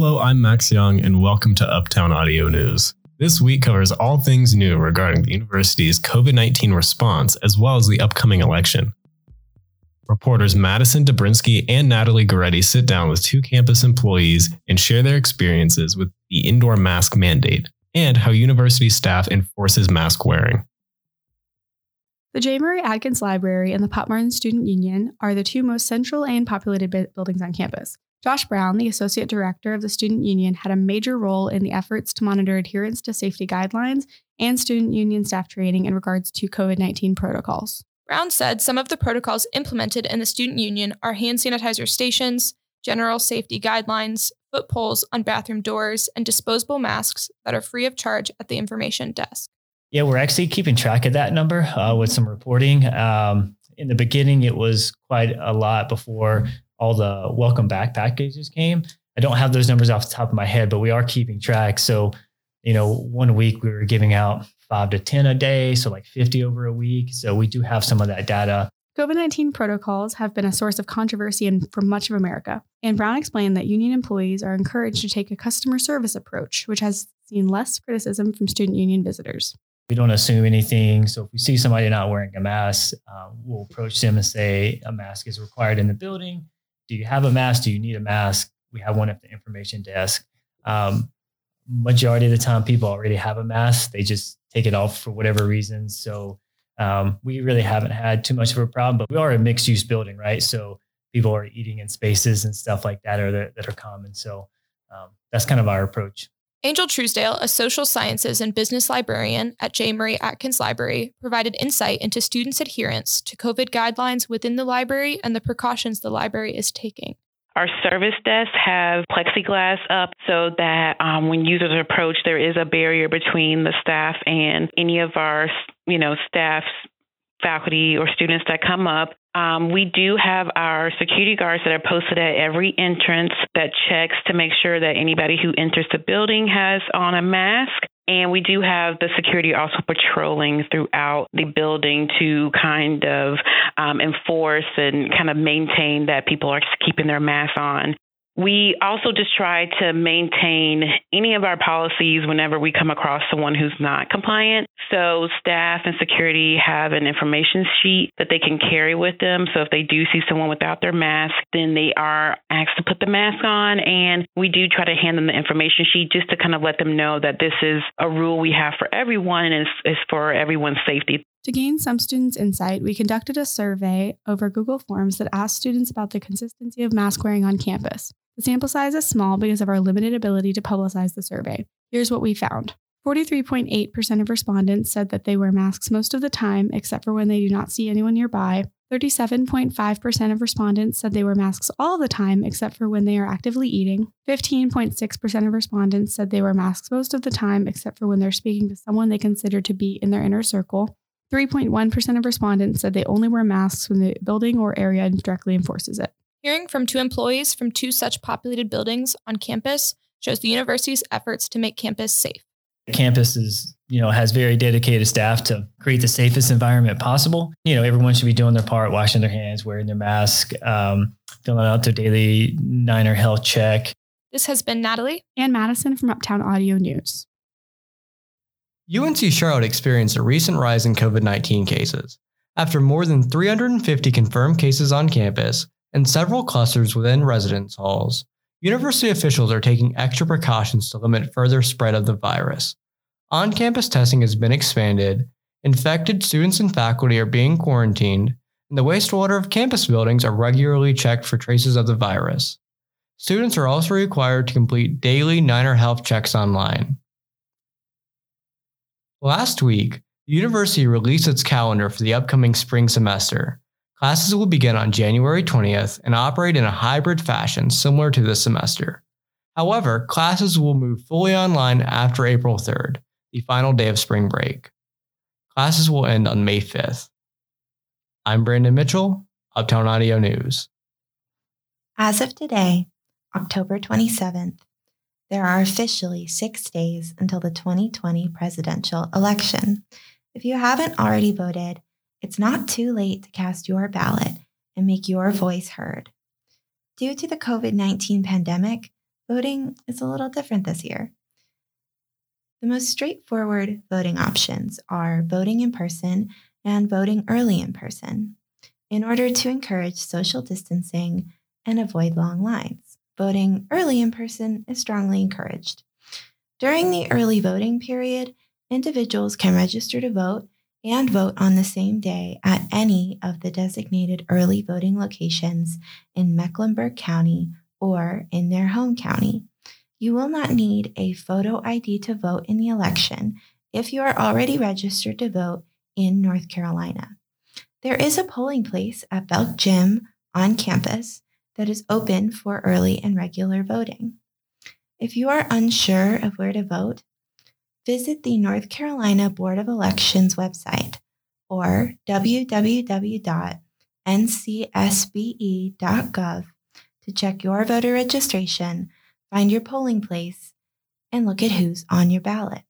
Hello, I'm Max Young, and welcome to Uptown Audio News. This week covers all things new regarding the university's COVID 19 response as well as the upcoming election. Reporters Madison Dobrinsky and Natalie Goretti sit down with two campus employees and share their experiences with the indoor mask mandate and how university staff enforces mask wearing. The J. Murrey Atkins Library and the Popp Martin Student Union are the two most central and populated buildings on campus. Josh Brown, the associate director of the Student Union, had a major role in the efforts to monitor adherence to safety guidelines and student union staff training in regards to COVID 19 protocols. Brown said some of the protocols implemented in the student union are hand sanitizer stations, general safety guidelines, foot pulls on bathroom doors, and disposable masks that are free of charge at the information desk. Yeah, we're actually keeping track of that number uh, with some reporting. Um, in the beginning, it was quite a lot before all the welcome back packages came. I don't have those numbers off the top of my head, but we are keeping track. So, you know, one week we were giving out five to 10 a day, so like 50 over a week. So we do have some of that data. COVID 19 protocols have been a source of controversy in, for much of America. And Brown explained that union employees are encouraged to take a customer service approach, which has seen less criticism from student union visitors. We don't assume anything. So if we see somebody not wearing a mask, um, we'll approach them and say a mask is required in the building. Do you have a mask? Do you need a mask? We have one at the information desk. Um, majority of the time, people already have a mask. They just take it off for whatever reason. So um, we really haven't had too much of a problem. But we are a mixed use building, right? So people are eating in spaces and stuff like that are that, that are common. So um, that's kind of our approach. Angel Truesdale, a social sciences and business librarian at J. Murrey Atkins Library, provided insight into students' adherence to COVID guidelines within the library and the precautions the library is taking. Our service desks have plexiglass up so that um, when users approach, there is a barrier between the staff and any of our, you know, staff's faculty or students that come up. Um, we do have our security guards that are posted at every entrance that checks to make sure that anybody who enters the building has on a mask. And we do have the security also patrolling throughout the building to kind of um, enforce and kind of maintain that people are keeping their masks on. We also just try to maintain any of our policies whenever we come across someone who's not compliant. So, staff and security have an information sheet that they can carry with them. So, if they do see someone without their mask, then they are asked to put the mask on. And we do try to hand them the information sheet just to kind of let them know that this is a rule we have for everyone and is, is for everyone's safety. To gain some students' insight, we conducted a survey over Google Forms that asked students about the consistency of mask wearing on campus. The sample size is small because of our limited ability to publicize the survey. Here's what we found 43.8% of respondents said that they wear masks most of the time, except for when they do not see anyone nearby. 37.5% of respondents said they wear masks all the time, except for when they are actively eating. 15.6% of respondents said they wear masks most of the time, except for when they're speaking to someone they consider to be in their inner circle. 3.1% of respondents said they only wear masks when the building or area directly enforces it. Hearing from two employees from two such populated buildings on campus shows the university's efforts to make campus safe. Campus is, you know, has very dedicated staff to create the safest environment possible. You know, everyone should be doing their part, washing their hands, wearing their mask, um, filling out their daily Niner health check. This has been Natalie and Madison from Uptown Audio News. UNC Charlotte experienced a recent rise in COVID 19 cases. After more than 350 confirmed cases on campus, and several clusters within residence halls, university officials are taking extra precautions to limit further spread of the virus. On campus testing has been expanded, infected students and faculty are being quarantined, and the wastewater of campus buildings are regularly checked for traces of the virus. Students are also required to complete daily Niner health checks online. Last week, the university released its calendar for the upcoming spring semester. Classes will begin on January 20th and operate in a hybrid fashion similar to this semester. However, classes will move fully online after April 3rd, the final day of spring break. Classes will end on May 5th. I'm Brandon Mitchell, Uptown Audio News. As of today, October 27th, there are officially six days until the 2020 presidential election. If you haven't already voted, it's not too late to cast your ballot and make your voice heard. Due to the COVID 19 pandemic, voting is a little different this year. The most straightforward voting options are voting in person and voting early in person in order to encourage social distancing and avoid long lines. Voting early in person is strongly encouraged. During the early voting period, individuals can register to vote and vote on the same day at any of the designated early voting locations in Mecklenburg County or in their home county. You will not need a photo ID to vote in the election if you are already registered to vote in North Carolina. There is a polling place at Belk Gym on campus that is open for early and regular voting. If you are unsure of where to vote, visit the North Carolina Board of Elections website or www.ncsbe.gov to check your voter registration find your polling place, and look at who's on your ballot.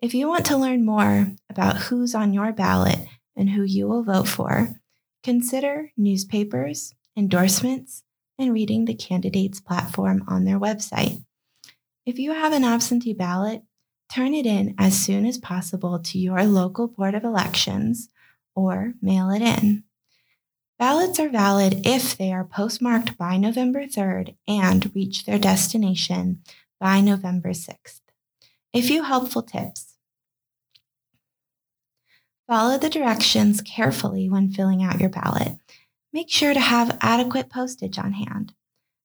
If you want to learn more about who's on your ballot and who you will vote for, consider newspapers, endorsements, and reading the candidate's platform on their website. If you have an absentee ballot, turn it in as soon as possible to your local Board of Elections or mail it in. Ballots are valid if they are postmarked by November 3rd and reach their destination by November 6th. A few helpful tips. Follow the directions carefully when filling out your ballot. Make sure to have adequate postage on hand.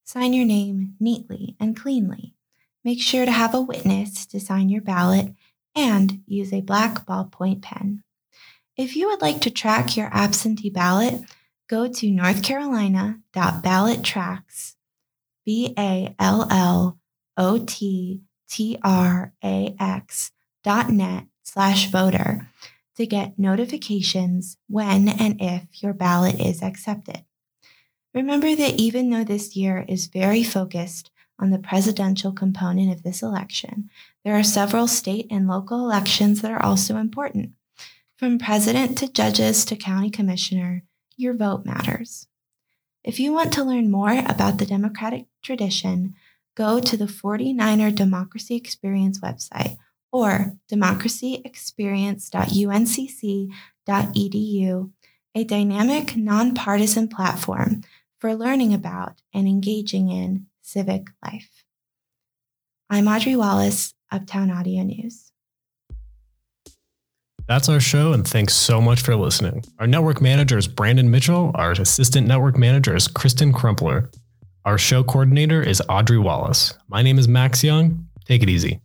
Sign your name neatly and cleanly. Make sure to have a witness to sign your ballot and use a black ballpoint pen. If you would like to track your absentee ballot, go to northcarolina.ballottrax, B A L L O T T R A X dot net slash voter to get notifications when and if your ballot is accepted. Remember that even though this year is very focused on the presidential component of this election, there are several state and local elections that are also important. From president to judges to county commissioner, your vote matters. If you want to learn more about the Democratic tradition, go to the 49er Democracy Experience website or democracyexperience.uncc.edu, a dynamic, nonpartisan platform for learning about and engaging in civic life. I'm Audrey Wallace, Uptown Audio News. That's our show, and thanks so much for listening. Our network manager is Brandon Mitchell. Our assistant network manager is Christen Crumpler. Our show coordinator is Audrey Wallace. My name is Max Young. Take it easy.